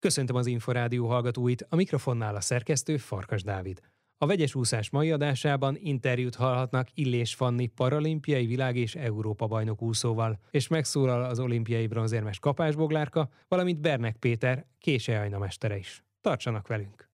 Köszöntöm az Inforádió hallgatóit, a mikrofonnál a szerkesztő Farkas Dávid. A vegyes úszás mai adásában interjút hallhatnak Illés Fanni paralimpiai világ és Európa bajnok úszóval, és megszólal az olimpiai bronzérmes kapásboglárka, valamint Bernek Péter, kése Ajna mestere is. Tartsanak velünk!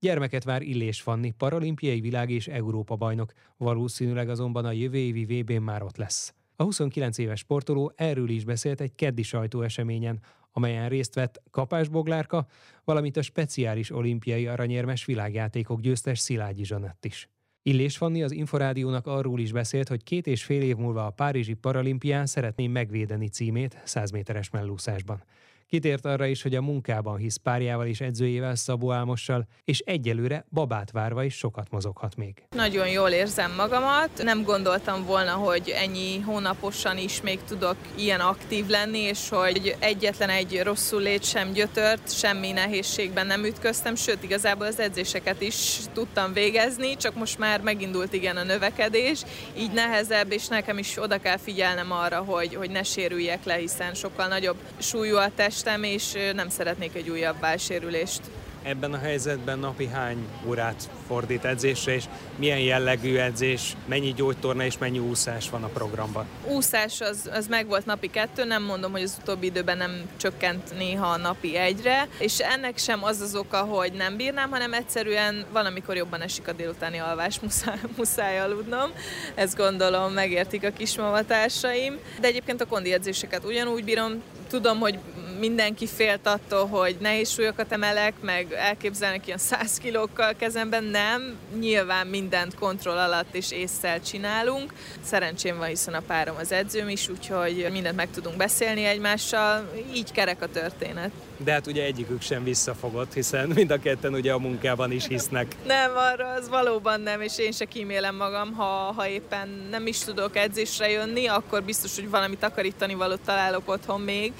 Gyermeket vár Illés Fanni, paralimpiai világ és Európa bajnok, valószínűleg azonban a jövő évi VB-n már ott lesz. A 29 éves sportoló erről is beszélt egy keddi sajtóeseményen, amelyen részt vett Kapásboglárka, valamint a speciális olimpiai aranyérmes világjátékok győztes Szilágyi Zsanett is. Illés Fanni az Inforádiónak arról is beszélt, hogy két és fél év múlva a Párizsi Paralimpián szeretné megvédeni címét 100 méteres mellúszásban. Kitért arra is, hogy a munkában hisz párjával és edzőjével Szabó Álmossal, és egyelőre babát várva is sokat mozoghat még. Nagyon jól érzem magamat, nem gondoltam volna, hogy ennyi hónaposan is még tudok ilyen aktív lenni, és hogy egyetlen egy rosszul lét sem gyötört, semmi nehézségben nem ütköztem, sőt igazából az edzéseket is tudtam végezni, csak most már megindult igen a növekedés, így nehezebb, és nekem is oda kell figyelnem arra, hogy, hogy ne sérüljek le, hiszen sokkal nagyobb súlyú a test, testem, és nem szeretnék egy újabb válsérülést. Ebben a helyzetben napi hány órát fordít edzésre, és milyen jellegű edzés, mennyi gyógytorna és mennyi úszás van a programban? Úszás az, az meg volt napi kettő, nem mondom, hogy az utóbbi időben nem csökkent néha a napi egyre, és ennek sem az az oka, hogy nem bírnám, hanem egyszerűen valamikor jobban esik a délutáni alvás, muszáj, muszáj aludnom. Ezt gondolom megértik a kismamatársaim. De egyébként a kondi edzéseket ugyanúgy bírom, tudom, hogy mindenki félt attól, hogy nehéz súlyokat emelek, meg elképzelnek ilyen 100 kilókkal kezemben, nem. Nyilván mindent kontroll alatt és észszel csinálunk. Szerencsém van, hiszen a párom az edzőm is, úgyhogy mindent meg tudunk beszélni egymással. Így kerek a történet. De hát ugye egyikük sem visszafogott, hiszen mind a ketten ugye a munkában is hisznek. Nem, arra az valóban nem, és én se kímélem magam, ha, ha éppen nem is tudok edzésre jönni, akkor biztos, hogy valami takarítani valót találok otthon még.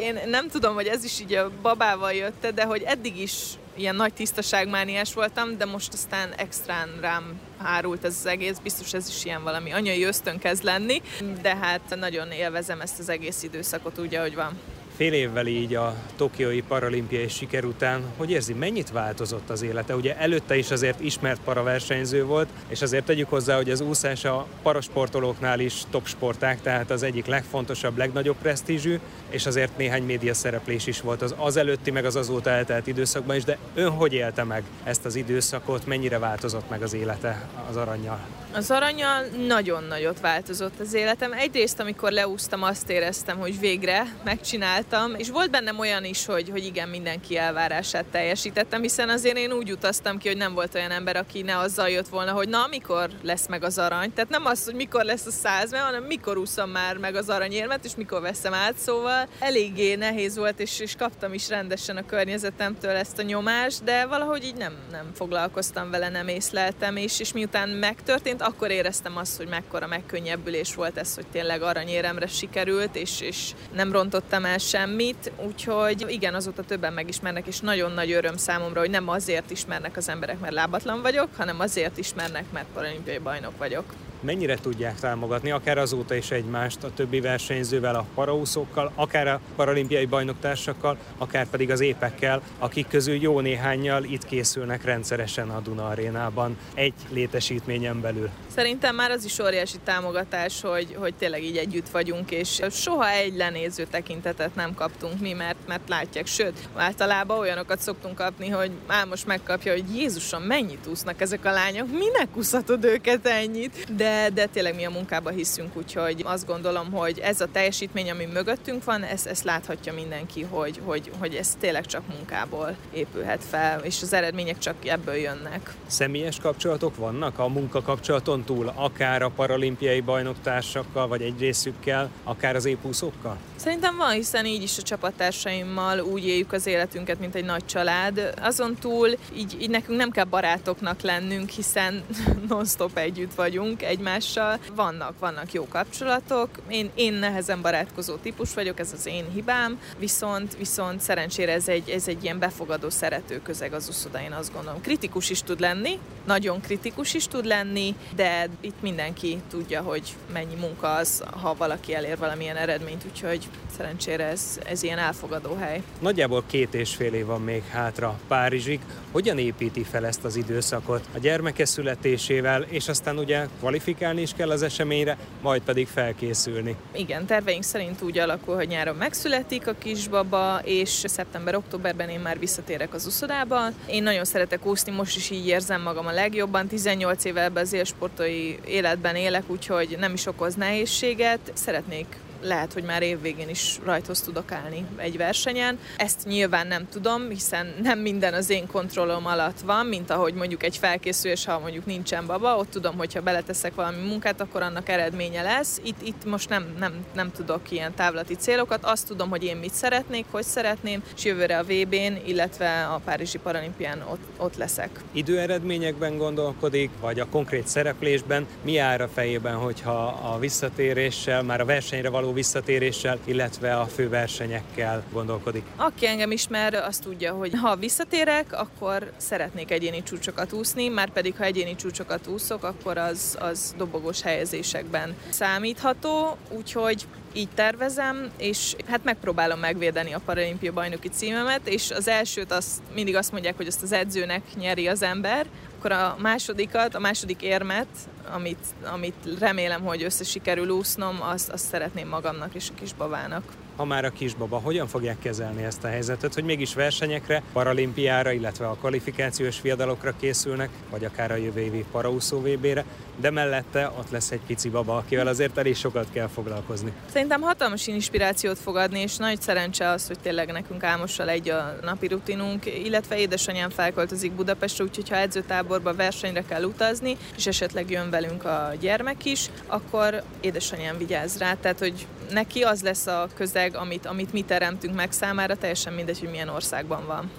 Én nem tudom, hogy ez is így a babával jött de hogy eddig is ilyen nagy tisztaságmániás voltam, de most aztán extrán rám hárult ez az egész, biztos ez is ilyen valami anyai ösztön kezd lenni, de hát nagyon élvezem ezt az egész időszakot úgy, ahogy van fél évvel így a Tokiói paralimpiai siker után, hogy érzi, mennyit változott az élete? Ugye előtte is azért ismert paraversenyző volt, és azért tegyük hozzá, hogy az úszás a parasportolóknál is top sporták, tehát az egyik legfontosabb, legnagyobb presztízsű, és azért néhány média szereplés is volt az az előtti, meg az azóta eltelt időszakban is, de ön hogy élte meg ezt az időszakot, mennyire változott meg az élete az aranyjal? Az aranyjal nagyon nagyot változott az életem. Egyrészt, amikor leúztam, azt éreztem, hogy végre megcsináltam, és volt bennem olyan is, hogy, hogy igen, mindenki elvárását teljesítettem, hiszen azért én úgy utaztam ki, hogy nem volt olyan ember, aki ne azzal jött volna, hogy na, mikor lesz meg az arany. Tehát nem az, hogy mikor lesz a száz, hanem mikor úszom már meg az aranyérmet, és mikor veszem át, szóval eléggé nehéz volt, és, és kaptam is rendesen a környezetemtől ezt a nyomást, de valahogy így nem, nem foglalkoztam vele, nem észleltem, és, és miután megtörtént, akkor éreztem azt, hogy mekkora megkönnyebbülés volt ez, hogy tényleg aranyéremre sikerült, és, és nem rontottam el semmit, úgyhogy igen, azóta többen megismernek, és nagyon nagy öröm számomra, hogy nem azért ismernek az emberek, mert lábatlan vagyok, hanem azért ismernek, mert paralimpiai bajnok vagyok mennyire tudják támogatni, akár azóta is egymást, a többi versenyzővel, a paraúszókkal, akár a paralimpiai bajnoktársakkal, akár pedig az épekkel, akik közül jó néhányal itt készülnek rendszeresen a Duna arénában egy létesítményen belül. Szerintem már az is óriási támogatás, hogy, hogy tényleg így együtt vagyunk, és soha egy lenéző tekintetet nem kaptunk mi, mert, mert látják. Sőt, általában olyanokat szoktunk kapni, hogy már most megkapja, hogy Jézusom, mennyit úsznak ezek a lányok, minek úszhatod őket ennyit? De de, tényleg mi a munkába hiszünk, úgyhogy azt gondolom, hogy ez a teljesítmény, ami mögöttünk van, ezt, ezt láthatja mindenki, hogy, hogy, hogy ez tényleg csak munkából épülhet fel, és az eredmények csak ebből jönnek. Személyes kapcsolatok vannak a munkakapcsolaton túl, akár a paralimpiai bajnoktársakkal, vagy egy részükkel, akár az épúszókkal? Szerintem van, hiszen így is a csapattársaimmal úgy éljük az életünket, mint egy nagy család. Azon túl így, így nekünk nem kell barátoknak lennünk, hiszen non-stop együtt vagyunk, egy egymással. Vannak, vannak jó kapcsolatok. Én, én nehezen barátkozó típus vagyok, ez az én hibám, viszont, viszont szerencsére ez egy, ez egy ilyen befogadó, szerető közeg az uszoda, én azt gondolom. Kritikus is tud lenni, nagyon kritikus is tud lenni, de itt mindenki tudja, hogy mennyi munka az, ha valaki elér valamilyen eredményt, úgyhogy szerencsére ez, ez ilyen elfogadó hely. Nagyjából két és fél év van még hátra Párizsig. Hogyan építi fel ezt az időszakot? A gyermeke születésével, és aztán ugye kvalifikálni is kell az eseményre, majd pedig felkészülni. Igen, terveink szerint úgy alakul, hogy nyáron megszületik a kisbaba, és szeptember-októberben én már visszatérek az uszodába. Én nagyon szeretek úszni, most is így érzem magam a legjobban. 18 éve ebben az élsportai életben élek, úgyhogy nem is okoz nehézséget. Szeretnék lehet, hogy már évvégén is rajthoz tudok állni egy versenyen. Ezt nyilván nem tudom, hiszen nem minden az én kontrollom alatt van, mint ahogy mondjuk egy felkészülés, ha mondjuk nincsen baba, ott tudom, hogyha beleteszek valami munkát, akkor annak eredménye lesz. Itt, itt most nem, nem, nem tudok ilyen távlati célokat, azt tudom, hogy én mit szeretnék, hogy szeretném, és jövőre a VB-n, illetve a Párizsi Paralimpián ott, ott leszek. Időeredményekben gondolkodik, vagy a konkrét szereplésben, mi áll a fejében, hogyha a visszatéréssel, már a versenyre való visszatéréssel, illetve a főversenyekkel gondolkodik. Aki engem ismer, azt tudja, hogy ha visszatérek, akkor szeretnék egyéni csúcsokat úszni, már pedig ha egyéni csúcsokat úszok, akkor az, az dobogós helyezésekben számítható, úgyhogy így tervezem, és hát megpróbálom megvédeni a paralimpia bajnoki címemet, és az elsőt azt mindig azt mondják, hogy azt az edzőnek nyeri az ember, akkor a másodikat, a második érmet, amit, amit remélem, hogy össze sikerül úsznom, azt, azt szeretném magamnak és a kisbabának ha már a kisbaba, hogyan fogják kezelni ezt a helyzetet, hogy mégis versenyekre, paralimpiára, illetve a kvalifikációs fiadalokra készülnek, vagy akár a jövő évi paraúszó VB-re, de mellette ott lesz egy pici baba, akivel azért elég sokat kell foglalkozni. Szerintem hatalmas inspirációt fog adni, és nagy szerencse az, hogy tényleg nekünk Álmossal egy a napi rutinunk, illetve édesanyám felköltözik Budapestre, úgyhogy ha edzőtáborba versenyre kell utazni, és esetleg jön velünk a gyermek is, akkor édesanyám vigyáz rá, tehát hogy neki az lesz a közeg, amit, amit mi teremtünk meg számára, teljesen mindegy, hogy milyen országban van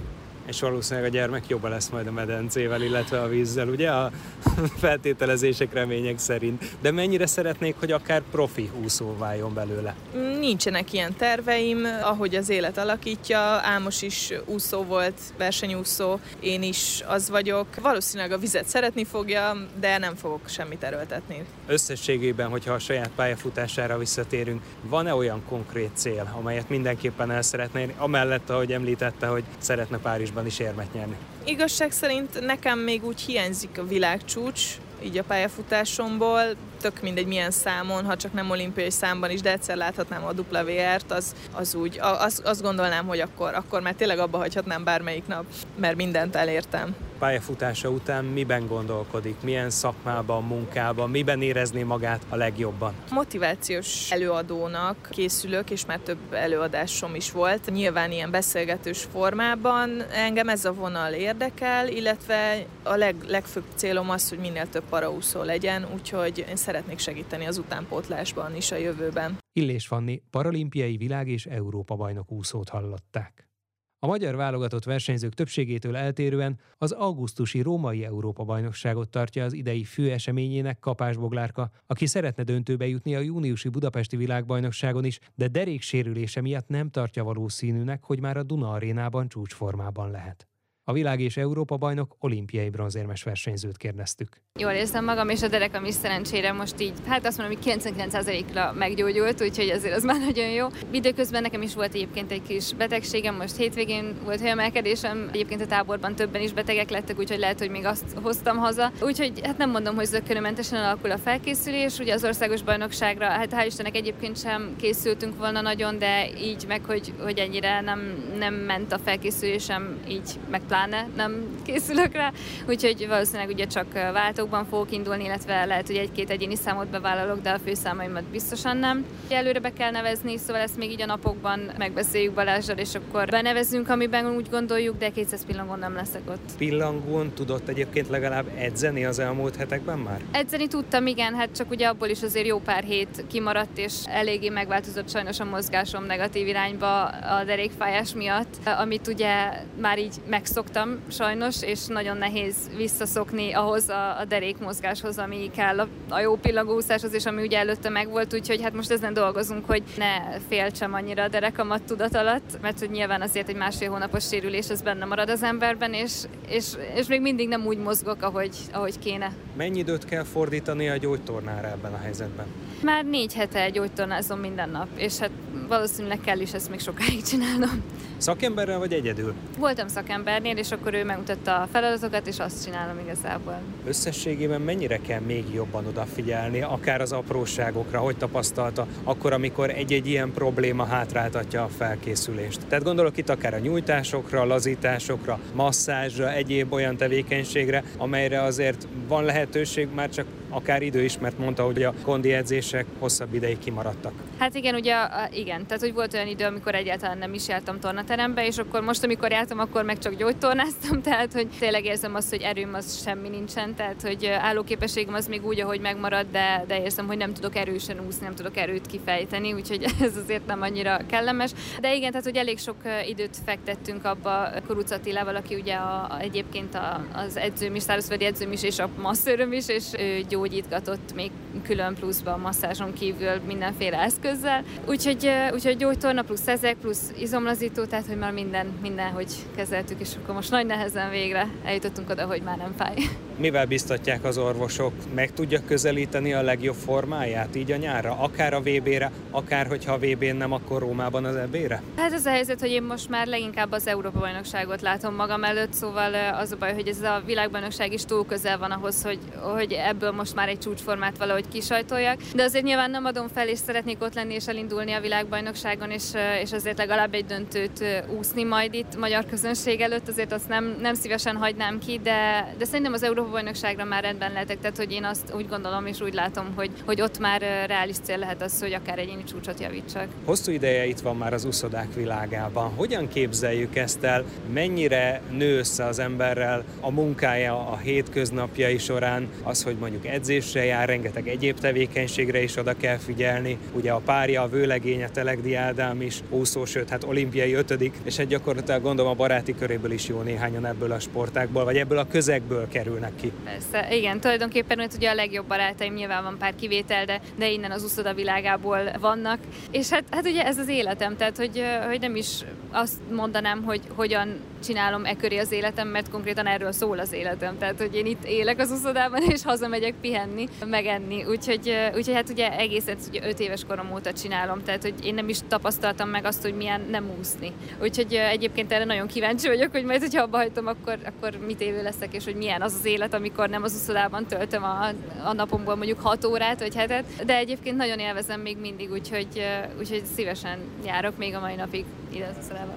és valószínűleg a gyermek jobban lesz majd a medencével, illetve a vízzel, ugye a feltételezések remények szerint. De mennyire szeretnék, hogy akár profi úszó váljon belőle? Nincsenek ilyen terveim, ahogy az élet alakítja. Álmos is úszó volt, versenyúszó, én is az vagyok. Valószínűleg a vizet szeretni fogja, de nem fogok semmit erőltetni. Összességében, hogyha a saját pályafutására visszatérünk, van-e olyan konkrét cél, amelyet mindenképpen el szeretné, amellett, ahogy említette, hogy szeretne Párizs Párizsban is érmet nyerni. Igazság szerint nekem még úgy hiányzik a világcsúcs, így a pályafutásomból, tök mindegy milyen számon, ha csak nem olimpiai számban is, de egyszer láthatnám a WR-t, az, az úgy, az, azt gondolnám, hogy akkor, akkor már tényleg abba hagyhatnám bármelyik nap, mert mindent elértem pályafutása után miben gondolkodik, milyen szakmában, munkában, miben érezné magát a legjobban? Motivációs előadónak készülök, és már több előadásom is volt. Nyilván ilyen beszélgetős formában. Engem ez a vonal érdekel, illetve a leg, legfőbb célom az, hogy minél több paraúszó legyen, úgyhogy én szeretnék segíteni az utánpótlásban is a jövőben. Illés Fanni paralimpiai világ és Európa bajnok úszót hallották. A magyar válogatott versenyzők többségétől eltérően az augusztusi római Európa-bajnokságot tartja az idei fő eseményének Kapás Boglárka, aki szeretne döntőbe jutni a júniusi budapesti világbajnokságon is, de derék sérülése miatt nem tartja valószínűnek, hogy már a Duna arénában csúcsformában lehet. A világ és Európa bajnok olimpiai bronzérmes versenyzőt kérdeztük. Jól érzem magam, és a derekam is szerencsére most így, hát azt mondom, hogy 99%-ra meggyógyult, úgyhogy azért az már nagyon jó. Időközben nekem is volt egyébként egy kis betegségem, most hétvégén volt hőemelkedésem, egyébként a táborban többen is betegek lettek, úgyhogy lehet, hogy még azt hoztam haza. Úgyhogy hát nem mondom, hogy zökkenőmentesen alakul a felkészülés, ugye az országos bajnokságra, hát hál' Istennek egyébként sem készültünk volna nagyon, de így meg, hogy, hogy ennyire nem, nem ment a felkészülésem, így meg pláne nem készülök rá, úgyhogy valószínűleg ugye csak váltókban fogok indulni, illetve lehet, hogy egy-két egyéni számot bevállalok, de a főszámaimat biztosan nem. Előre be kell nevezni, szóval ezt még így a napokban megbeszéljük Balázsral, és akkor benevezünk, amiben úgy gondoljuk, de 200 pillangón nem leszek ott. Pillangón tudott egyébként legalább edzeni az elmúlt hetekben már? Edzeni tudtam, igen, hát csak ugye abból is azért jó pár hét kimaradt, és eléggé megváltozott sajnos a mozgásom negatív irányba a derékfájás miatt, amit ugye már így megszok szoktam sajnos, és nagyon nehéz visszaszokni ahhoz a, a derékmozgáshoz, ami kell a, a jó pillagóúszáshoz, és ami ugye előtte megvolt, úgyhogy hát most ezen dolgozunk, hogy ne féltsem annyira a derekamat tudat alatt, mert hogy nyilván azért egy másfél hónapos sérülés ez benne marad az emberben, és, és, és még mindig nem úgy mozgok, ahogy, ahogy kéne. Mennyi időt kell fordítani a gyógytornára ebben a helyzetben? Már négy hete gyógytornázom minden nap, és hát valószínűleg kell is ezt még sokáig csinálnom. Szakemberrel vagy egyedül? Voltam szakembernél, és akkor ő megmutatta a feladatokat, és azt csinálom igazából. Összességében mennyire kell még jobban odafigyelni, akár az apróságokra, hogy tapasztalta, akkor, amikor egy-egy ilyen probléma hátráltatja a felkészülést. Tehát gondolok itt akár a nyújtásokra, lazításokra, masszázsra, egyéb olyan tevékenységre, amelyre azért van lehetőség, már csak akár idő is, mert mondta, hogy a kondi edzések hosszabb ideig kimaradtak. Hát igen, ugye igen, tehát hogy volt olyan idő, amikor egyáltalán nem is jártam tornaterembe, és akkor most, amikor jártam, akkor meg csak gyógytornáztam, tehát hogy tényleg érzem azt, hogy erőm az semmi nincsen, tehát hogy állóképességem az még úgy, ahogy megmarad, de, de érzem, hogy nem tudok erősen úszni, nem tudok erőt kifejteni, úgyhogy ez azért nem annyira kellemes. De igen, tehát hogy elég sok időt fektettünk abba Kuruc Attilával, aki ugye a, a, egyébként a, az edzőm is, szárazföldi edzőm is, és a masszöröm is, és ő gyógyítgatott még külön pluszba a masszázson kívül mindenféle eszközzel. Úgyhogy, úgyhogy gyógytorna plusz ezek, plusz izomlazító, tehát hogy már minden, mindenhogy kezeltük, és akkor most nagy nehezen végre eljutottunk oda, hogy már nem fáj. Mivel biztatják az orvosok? Meg tudja közelíteni a legjobb formáját így a nyárra? Akár a VB-re, akár hogyha a VB-n nem, akkor Rómában az ebére? Hát az a helyzet, hogy én most már leginkább az Európa-bajnokságot látom magam előtt, szóval az a baj, hogy ez a világbajnokság is túl közel van ahhoz, hogy, hogy ebből most már egy csúcsformát valahogy kisajtoljak. De azért nyilván nem adom fel, és szeretnék ott lenni és elindulni a világbajnokságon, és, és azért legalább egy döntőt úszni majd itt magyar közönség előtt, azért azt nem, nem szívesen hagynám ki, de, de szerintem az Európa-bajnokságra már rendben lehetek, tehát hogy én azt úgy gondolom és úgy látom, hogy, hogy ott már reális cél lehet az, hogy akár egyéni csúcsot javítsak. Hosszú ideje itt van már az uszodák világában. Hogyan képzeljük ezt el? Mennyire nő össze az emberrel a munkája a hétköznapjai során, az, hogy mondjuk edzésre jár, rengeteg egyéb tevékenységre is oda kell figyelni. Ugye a párja, a vőlegénye Telegdi Ádám is úszó, sőt, hát olimpiai ötödik, és egy gyakorlatilag gondolom a baráti köréből is jó néhányan ebből a sportákból, vagy ebből a közegből kerülnek ki. Persze, igen, tulajdonképpen mert ugye a legjobb barátaim, nyilván van pár kivétel, de, de innen az uszoda világából vannak. És hát, hát ugye ez az életem, tehát hogy, hogy nem is azt mondanám, hogy hogyan csinálom e köré az életem, mert konkrétan erről szól az életem. Tehát, hogy én itt élek az uszodában, és hazamegyek pihenni, megenni. Úgyhogy, úgyhogy hát ugye egészen ugye 5 éves korom óta csinálom, tehát hogy én nem is tapasztaltam meg azt, hogy milyen nem úszni. Úgyhogy egyébként erre nagyon kíváncsi vagyok, hogy majd, hogyha abba hagytom, akkor, akkor mit élő leszek, és hogy milyen az az élet, amikor nem az uszodában töltöm a, a napomból mondjuk 6 órát vagy hetet, de egyébként nagyon élvezem még mindig, úgyhogy, úgyhogy szívesen járok még a mai napig ide uszodában.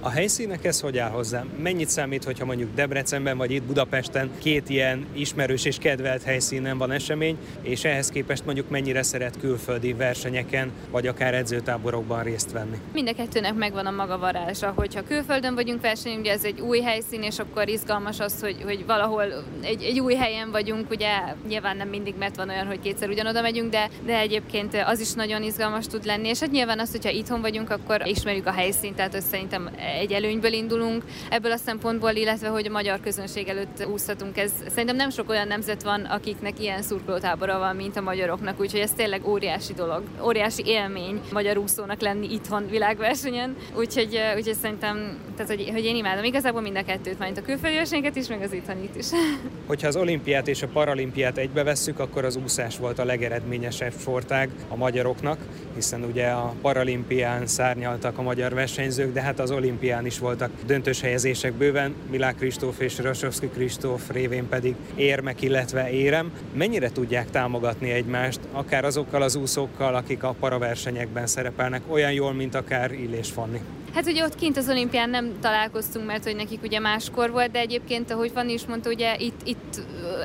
A helyszínekhez hogy áll hozzá? Mennyit számít, hogyha mondjuk Debrecenben vagy itt Budapesten két ilyen ismerős és kedvelt helyszínen van esemény, és ehhez képest mondjuk mennyire szeret külföldi versenyeken, vagy akár edzőtáborokban részt venni? Mind a kettőnek megvan a maga varázsa, hogyha külföldön vagyunk versenyen, ugye ez egy új helyszín, és akkor izgalmas az, hogy, hogy valahol egy, egy új helyen vagyunk, ugye nyilván nem mindig, mert van olyan, hogy kétszer ugyanoda megyünk, de, de egyébként az is nagyon izgalmas tud lenni, és hát nyilván az, hogyha itthon vagyunk, akkor ismerjük a helyszínt, tehát azt szerintem egy előnyből indulunk ebből a szempontból, illetve hogy a magyar közönség előtt úszhatunk. Ez szerintem nem sok olyan nemzet van, akiknek ilyen szurkolótábora van, mint a magyaroknak, úgyhogy ez tényleg óriási dolog, óriási élmény magyar úszónak lenni itthon világversenyen, úgyhogy, úgyhogy szerintem, tehát, hogy, hogy én imádom igazából mind a kettőt, majd a külföldi versenyeket is, meg az itthonit is. Hogyha az olimpiát és a paralimpiát egybevesszük, akkor az úszás volt a legeredményesebb sportág a magyaroknak, hiszen ugye a paralimpián szárnyaltak a magyar versenyzők, de hát az olimpián is voltak döntős helyezések bőven, Milák Kristóf és Rasovski Kristóf révén pedig érmek, illetve érem. Mennyire tudják támogatni egymást, akár azokkal az úszókkal, akik a paraversenyekben szerepelnek, olyan jól, mint akár Illés Fanni? Hát ugye ott kint az olimpián nem találkoztunk, mert hogy nekik ugye máskor volt, de egyébként, ahogy Fanni is mondta, ugye itt, itt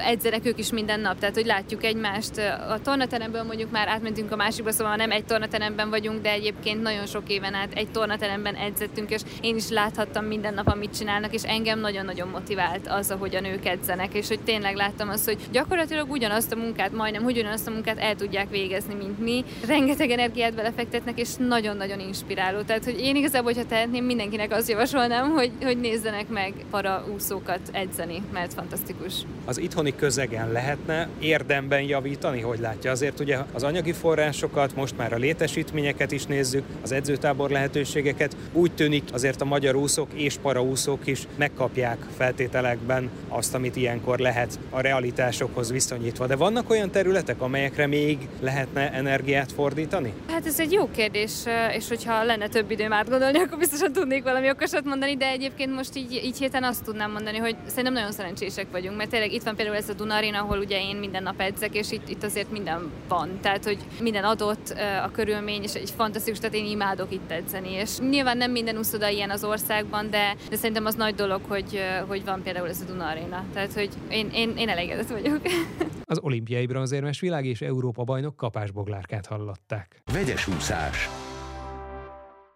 edzerek ők is minden nap, tehát hogy látjuk egymást. A tornateremből mondjuk már átmentünk a másikba, szóval nem egy tornateremben vagyunk, de egyébként nagyon sok éven át egy tornateremben edzettünk, és én is láthattam minden nap, amit csinálnak, és engem nagyon-nagyon motivált az, ahogyan ők edzenek, és hogy tényleg láttam azt, hogy gyakorlatilag ugyanazt a munkát, majdnem ugyanazt a munkát el tudják végezni, mint mi. Rengeteg energiát belefektetnek, és nagyon-nagyon inspiráló. Tehát, hogy én igazából, hogyha tehetném, mindenkinek azt javasolnám, hogy, hogy nézzenek meg para úszókat edzeni, mert fantasztikus. Az itthoni közegen lehetne érdemben javítani, hogy látja? Azért ugye az anyagi forrásokat, most már a létesítményeket is nézzük, az edzőtábor lehetőségeket. Úgy tűnik azért a magyar úszók és paraúszók is megkapják feltételekben azt, amit ilyenkor lehet a realitásokhoz viszonyítva. De vannak olyan területek, amelyekre még lehetne energiát fordítani? Hát ez egy jó kérdés, és hogyha lenne több időm átgondolni, akkor biztosan tudnék valami okosat mondani, de egyébként most így, így héten azt tudnám mondani, hogy szerintem nagyon szerencsések vagyunk, mert tényleg itt van például ez a Dunarin, ahol ugye én minden nap edzek, és itt, itt azért minden van. Tehát, hogy minden adott a körülmény, és egy fantasztikus, tehát én imádok itt edzeni. És nyilván nem minden úszoda ilyen az országban, de, de szerintem az nagy dolog, hogy, hogy van például ez a Duna Arena. Tehát, hogy én, én, én elégedett vagyok. Az olimpiai bronzérmes világ és Európa bajnok kapásboglárkát hallották. Vegyes úszás.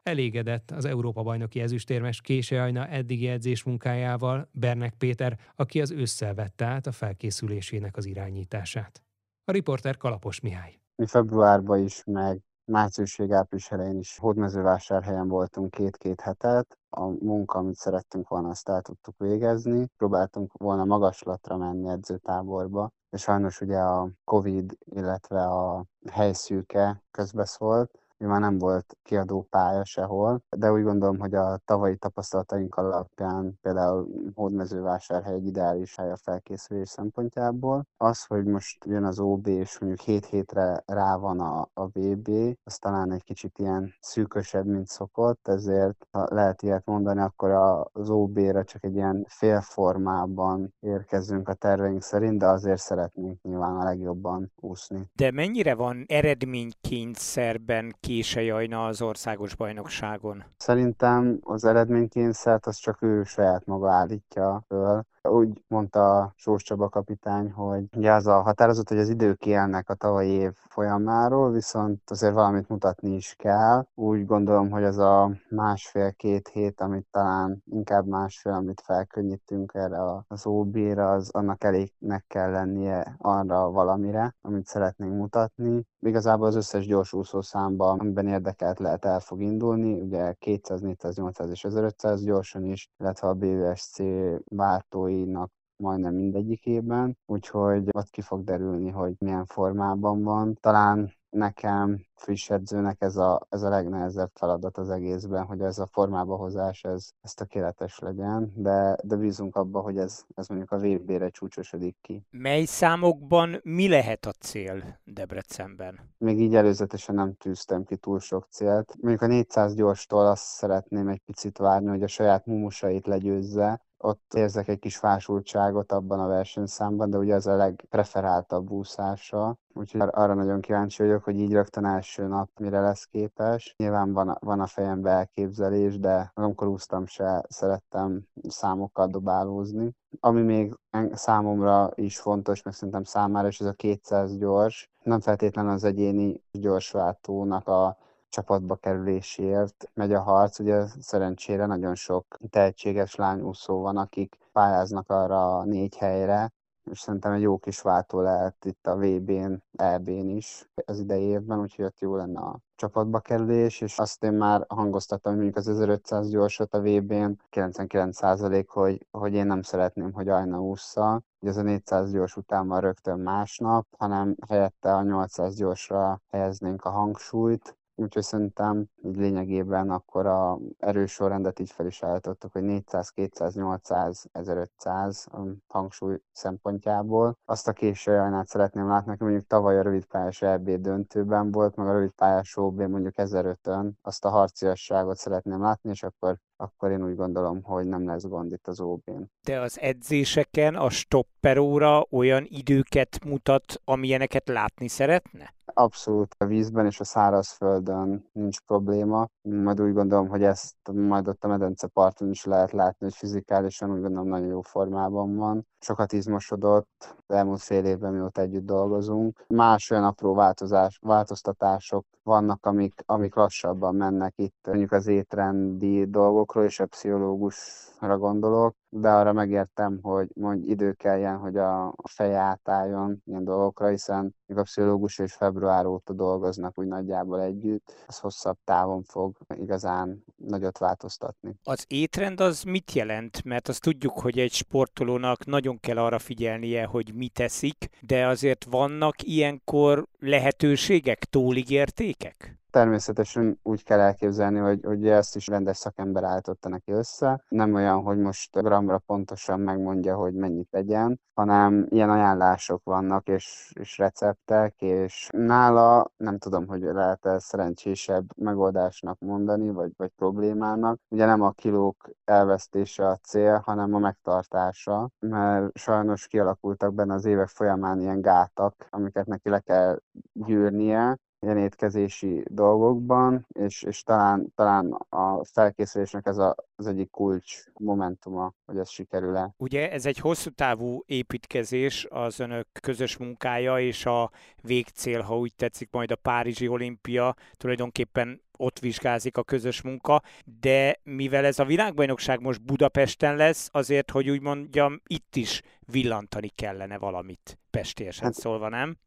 Elégedett az Európa-bajnoki ezüstérmes Kése eddigi edzés munkájával Bernek Péter, aki az ősszel vette át a felkészülésének az irányítását. A riporter Kalapos Mihály. Mi februárban is, meg március április elején is hódmezővásárhelyen voltunk két-két hetet. A munka, amit szerettünk volna, azt el tudtuk végezni. Próbáltunk volna magaslatra menni edzőtáborba, és sajnos ugye a Covid, illetve a helyszűke közbeszólt, már nem volt kiadó pálya sehol, de úgy gondolom, hogy a tavalyi tapasztalataink alapján például Hódmezővásárhely egy ideális hely a felkészülés szempontjából. Az, hogy most jön az OB, és mondjuk 7 hétre rá van a, a VB, az talán egy kicsit ilyen szűkösebb, mint szokott, ezért ha lehet ilyet mondani, akkor az OB-ra csak egy ilyen félformában érkezünk a terveink szerint, de azért szeretnénk nyilván a legjobban úszni. De mennyire van eredménykényszerben Jajna az országos bajnokságon? Szerintem az eredménykényszert az csak ő saját maga állítja föl. Úgy mondta Sós Csaba kapitány, hogy ugye az a határozat, hogy az idők élnek a tavalyi év folyamáról, viszont azért valamit mutatni is kell. Úgy gondolom, hogy az a másfél-két hét, amit talán inkább másfél, amit felkönnyítünk erre az OB-ra, az annak elégnek kell lennie arra valamire, amit szeretnénk mutatni. Igazából az összes gyorsúszó számban, amiben érdekelt lehet el fog indulni, ugye 200, 400, 800 és 1500 gyorsan is, illetve a BVSC váltó játékosainak majdnem mindegyikében, úgyhogy ott ki fog derülni, hogy milyen formában van. Talán nekem friss edzőnek ez a, ez a legnehezebb feladat az egészben, hogy ez a formába hozás, ez, ez tökéletes legyen, de, de bízunk abba, hogy ez, ez mondjuk a VB-re csúcsosodik ki. Mely számokban mi lehet a cél Debrecenben? Még így előzetesen nem tűztem ki túl sok célt. Mondjuk a 400 gyorstól azt szeretném egy picit várni, hogy a saját mumusait legyőzze, ott érzek egy kis fásultságot abban a versenyszámban, de ugye ez a legpreferáltabb úszása, úgyhogy arra nagyon kíváncsi vagyok, hogy így rögtön első nap mire lesz képes. Nyilván van, van a fejemben elképzelés, de amikor úsztam se szerettem számokkal dobálózni. Ami még számomra is fontos, meg szerintem számára is ez a 200 gyors. Nem feltétlenül az egyéni gyorsváltónak a csapatba kerüléséért megy a harc. Ugye szerencsére nagyon sok tehetséges lányúszó van, akik pályáznak arra a négy helyre, és szerintem egy jó kis váltó lehet itt a VB-n, EB-n is az idei évben, úgyhogy ott jó lenne a csapatba kerülés, és azt én már hangoztattam, hogy mondjuk az 1500 gyorsot a VB-n 99% hogy, hogy én nem szeretném, hogy Ajna ússza, hogy ez a 400 gyors után van rögtön másnap, hanem helyette a 800 gyorsra helyeznénk a hangsúlyt, úgyhogy szerintem így lényegében akkor a erős sorrendet így fel is állítottuk, hogy 400, 200, 800, 1500 hangsúly szempontjából. Azt a késő ajánlát szeretném látni, hogy mondjuk tavaly a rövidpályás EB döntőben volt, meg a rövidpályás OB mondjuk 1005-ön, azt a harciasságot szeretném látni, és akkor akkor én úgy gondolom, hogy nem lesz gond itt az OB-n. De az edzéseken a stopperóra olyan időket mutat, amilyeneket látni szeretne? Abszolút a vízben és a szárazföldön nincs probléma. Majd úgy gondolom, hogy ezt majd ott a medence parton is lehet látni, hogy fizikálisan úgy gondolom nagyon jó formában van. Sokat izmosodott, elmúlt fél évben mióta együtt dolgozunk. Más olyan apró változás, változtatások vannak, amik, amik lassabban mennek itt, mondjuk az étrendi dolgokról és a pszichológusra gondolok. de arra megértem, hogy mondj idő kelljen, hogy a, feje átálljon ilyen dolgokra, hiszen még a pszichológus és február óta dolgoznak úgy nagyjából együtt, az hosszabb távon fog igazán nagyot változtatni. Az étrend az mit jelent? Mert azt tudjuk, hogy egy sportolónak nagyon kell arra figyelnie, hogy mit teszik, de azért vannak ilyenkor lehetőségek, tóligértékek? Természetesen úgy kell elképzelni, hogy, hogy ezt is rendes szakember állította neki össze. Nem olyan, hogy most gramra pontosan megmondja, hogy mennyit tegyen, hanem ilyen ajánlások vannak, és, és receptek, és nála nem tudom, hogy lehet-e szerencsésebb megoldásnak mondani, vagy, vagy problémának. Ugye nem a kilók elvesztése a cél, hanem a megtartása, mert sajnos kialakultak benne az évek folyamán ilyen gátak, amiket neki le kell gyűrnie, ilyen étkezési dolgokban, és, és talán, talán a felkészülésnek ez a, az egyik kulcs momentuma, hogy ez sikerül-e. Ugye ez egy hosszú távú építkezés, az önök közös munkája, és a végcél, ha úgy tetszik, majd a Párizsi olimpia tulajdonképpen ott vizsgázik a közös munka, de mivel ez a világbajnokság most Budapesten lesz, azért, hogy úgy mondjam, itt is villantani kellene valamit, pestésen hát, szólva, nem?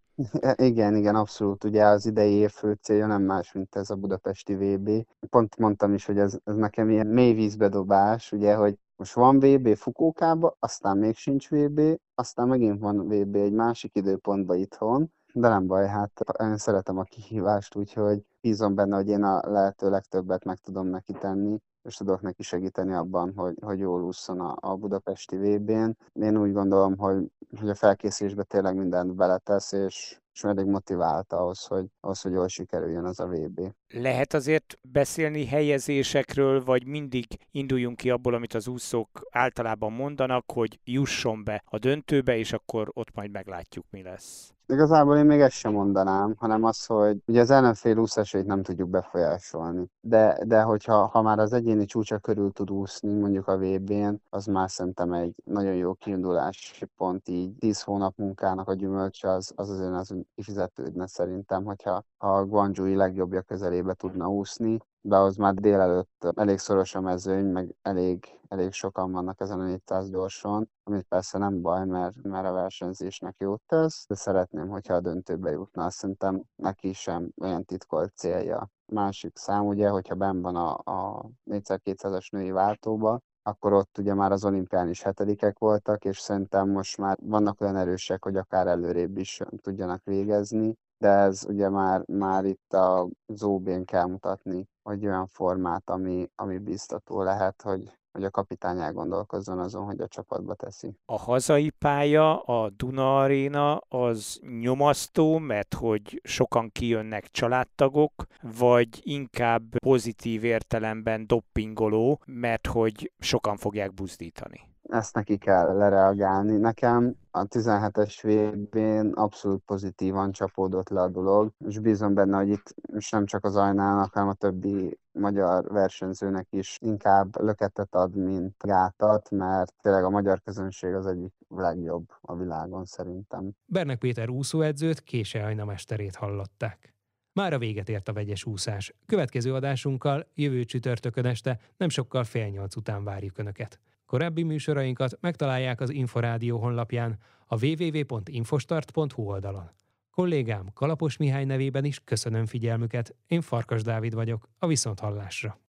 Igen, igen, abszolút. Ugye az idei év fő célja nem más, mint ez a budapesti VB. Pont mondtam is, hogy ez, ez nekem ilyen mély vízbedobás, ugye, hogy most van VB Fukókába, aztán még sincs VB, aztán megint van VB egy másik időpontban itthon, de nem baj, hát én szeretem a kihívást, úgyhogy bízom benne, hogy én a lehető legtöbbet meg tudom neki tenni, és tudok neki segíteni abban, hogy, hogy jól ússzon a, a budapesti VB-n. Én úgy gondolom, hogy, hogy a felkészülésbe tényleg mindent beletesz, és, és elég motivált ahhoz, hogy, ahhoz, hogy jól sikerüljön az a VB. Lehet azért beszélni helyezésekről, vagy mindig induljunk ki abból, amit az úszók általában mondanak, hogy jusson be a döntőbe, és akkor ott majd meglátjuk, mi lesz. Igazából én még ezt sem mondanám, hanem az, hogy ugye az ellenfél úszásait nem tudjuk befolyásolni. De, de hogyha ha már az egyéni csúcsa körül tud úszni, mondjuk a VB-n, az már szerintem egy nagyon jó kiindulási pont így. Tíz hónap munkának a gyümölcse az, az azért az kifizetődne szerintem, hogyha a Guangzhou legjobbja közelébe tudna úszni, de az már délelőtt elég szoros a mezőny, meg elég, elég sokan vannak ezen a 400 gyorson, amit persze nem baj, mert, mert a versenyzésnek jót tesz, de szeretném, hogyha a döntőbe jutna. Szerintem neki sem olyan titkolt célja. Másik szám ugye, hogyha benn van a, a 4x200-as női váltóba, akkor ott ugye már az olimpián is hetedikek voltak, és szerintem most már vannak olyan erősek, hogy akár előrébb is tudjanak végezni, de ez ugye már, már itt a zóbén kell mutatni, hogy olyan formát, ami, ami biztató lehet, hogy, hogy a kapitány elgondolkozzon azon, hogy a csapatba teszi. A hazai pálya, a Duna Arena az nyomasztó, mert hogy sokan kijönnek családtagok, vagy inkább pozitív értelemben doppingoló, mert hogy sokan fogják buzdítani? Ezt neki kell lereagálni. Nekem a 17-es vb n abszolút pozitívan csapódott le a dolog, és bízom benne, hogy itt nem csak az Ajnának, hanem a többi magyar versenyzőnek is inkább löketet ad, mint gátat, mert tényleg a magyar közönség az egyik legjobb a világon szerintem. Bernek Péter úszóedzőt, Kése Ajna mesterét hallották. Már a véget ért a vegyes úszás. Következő adásunkkal jövő csütörtökön este nem sokkal fél nyolc után várjuk Önöket. Korábbi műsorainkat megtalálják az Inforádió honlapján, a www.infostart.hu oldalon. Kollégám Kalapos Mihály nevében is köszönöm figyelmüket, én Farkas Dávid vagyok, a Viszonthallásra.